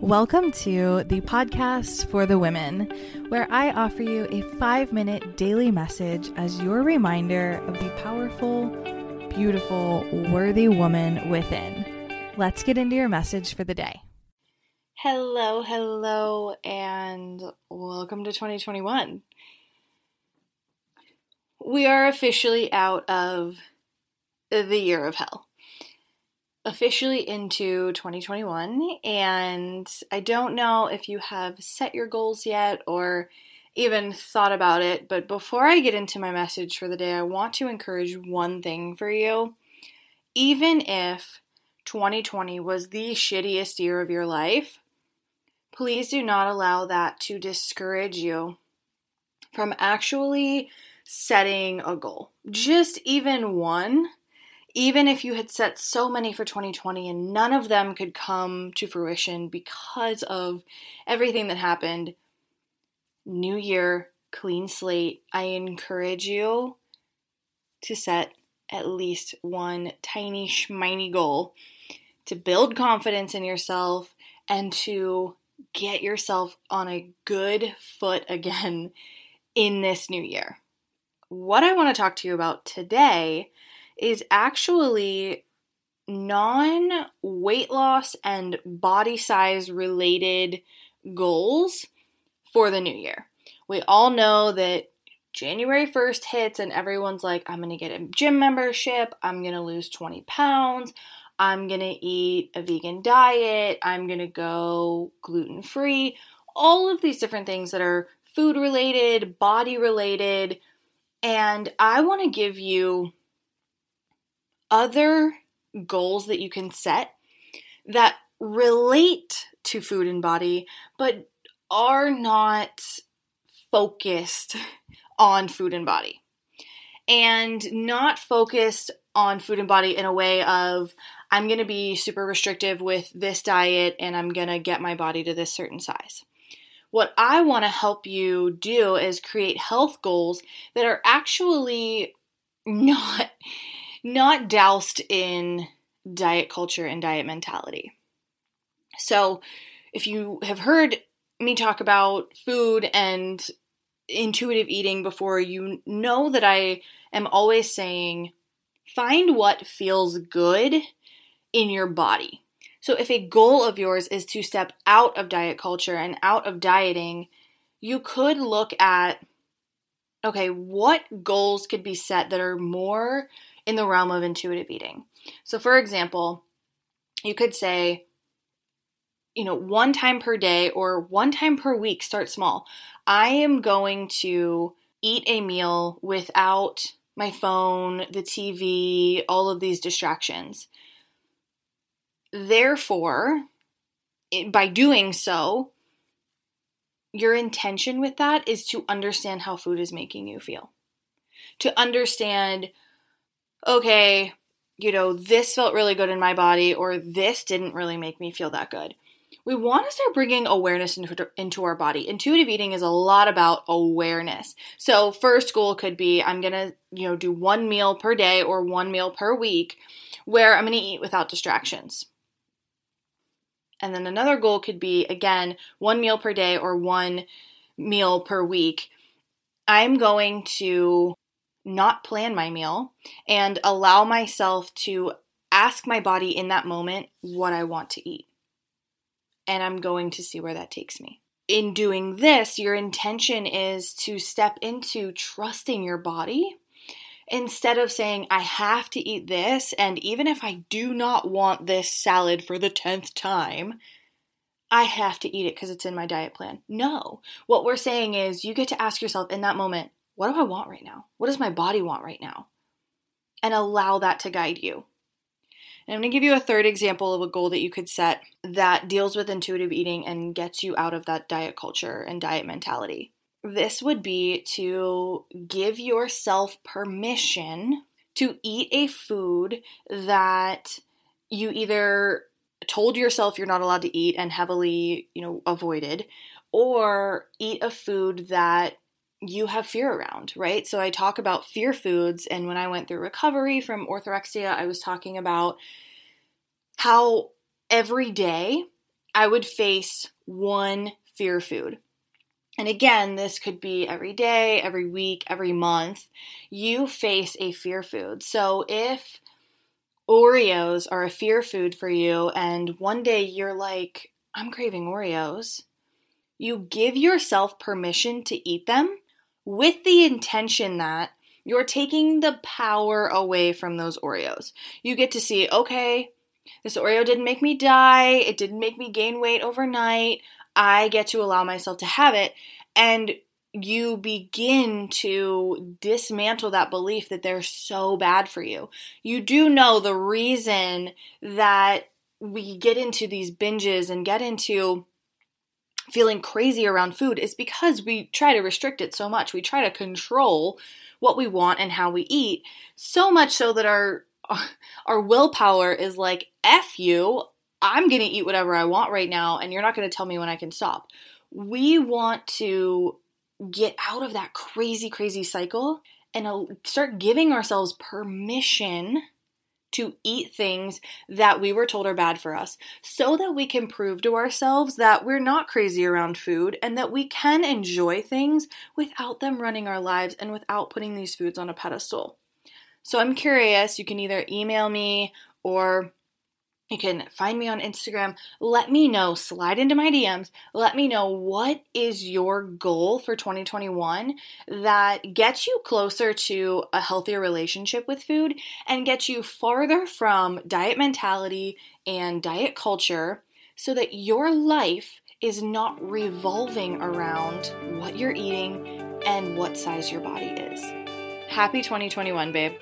Welcome to the podcast for the women, where I offer you a five minute daily message as your reminder of the powerful, beautiful, worthy woman within. Let's get into your message for the day. Hello, hello, and welcome to 2021. We are officially out of the year of hell officially into 2021, and I don't know if you have set your goals yet or even thought about it, but before I get into my message for the day, I want to encourage one thing for you. Even if 2020 was the shittiest year of your life, please do not allow that to discourage you from actually setting a goal. Just even one even if you had set so many for 2020 and none of them could come to fruition because of everything that happened, new year, clean slate, I encourage you to set at least one tiny schminy goal to build confidence in yourself and to get yourself on a good foot again in this new year. What I want to talk to you about today is actually non weight loss and body size related goals for the new year. We all know that January 1st hits and everyone's like, I'm to get a gym membership, I'm to lose 20 pounds, I'm to eat a vegan diet, I'm to go gluten free, all of these different things that are food related, body related. And I want to give you other goals that you can set that relate to food and body, but are not focused on food and body. And not focused on food and body in a way of, I'm going to be super restrictive with this diet and I'm going to get my body to this certain size. What I want to help you do is create health goals that are actually not not doused in diet culture and diet mentality. So, if you have heard me talk about food and intuitive eating before, you know that I am always saying find what feels good in your body. So, if a goal of yours is to step out of diet culture and out of dieting, you could look at okay, what goals could be set that are more in the realm of intuitive eating. So, for example, you could say, you know, one time per day or one time per week, start small. I am going to eat a meal without my phone, the TV, all of these distractions. Therefore, by doing so, your intention with that is to understand how food is making you feel. To understand okay, you know, this felt really good in my body, or this didn't really make me feel that good. We want to start bringing awareness into, into our body. Intuitive eating is a lot about awareness. So, first goal could be I'm going to, you know, do one meal per day or one meal per week where I'm going to eat without distractions. And then another goal could be, again, one meal per day or one meal per week. I'm going to not plan my meal and allow myself to ask my body in that moment what I want to eat. And I'm going to see where that takes me. In doing this, your intention is to step into trusting your body instead of saying, I have to eat this, and even if I do not want this salad for the 10th time, I have to eat it because it's in my diet plan. No. What we're saying is you get to ask yourself in that moment, what do I want right now? What does my body want right now? And allow that to guide you. And I'm going to give you a third example of a goal that you could set that deals with intuitive eating and gets you out of that diet culture and diet mentality. This would be to give yourself permission to eat a food that you either told yourself you're not allowed to eat and heavily, you know, avoided, or eat a food that you have fear around, right? So I talk about fear foods. And when I went through recovery from orthorexia, I was talking about how every day I would face one fear food. And again, this could be every day, every week, every month. You face a fear food. So if Oreos are a fear food for you, and one day you're like, I'm craving Oreos, you give yourself permission to eat them with the intention that you're taking the power away from those Oreos. You get to see, okay, this Oreo didn't make me die, it didn't make me gain weight overnight. I get to allow myself to have it. And you begin to dismantle that belief that they're so bad for you. You do know the reason that we get into these binges and get into feeling crazy around food is because we try to restrict it so much. We try to control what we want and how we eat so much so that our our willpower is like f you i'm going to eat whatever i want right now and you're not going to tell me when i can stop we want to get out of that crazy crazy cycle and uh, start giving ourselves permission to eat things that we were told are bad for us so that we can prove to ourselves that we're not crazy around food and that we can enjoy things without them running our lives and without putting these foods on a pedestal. So I'm curious, you can either email me or you can find me on Instagram. Let me know, slide into my DMs. Let me know what is your goal for 2021 that gets you closer to a healthier relationship with food and gets you farther from diet mentality and diet culture so that your life is not revolving around what you're eating and what size your body is. Happy 2021, babe.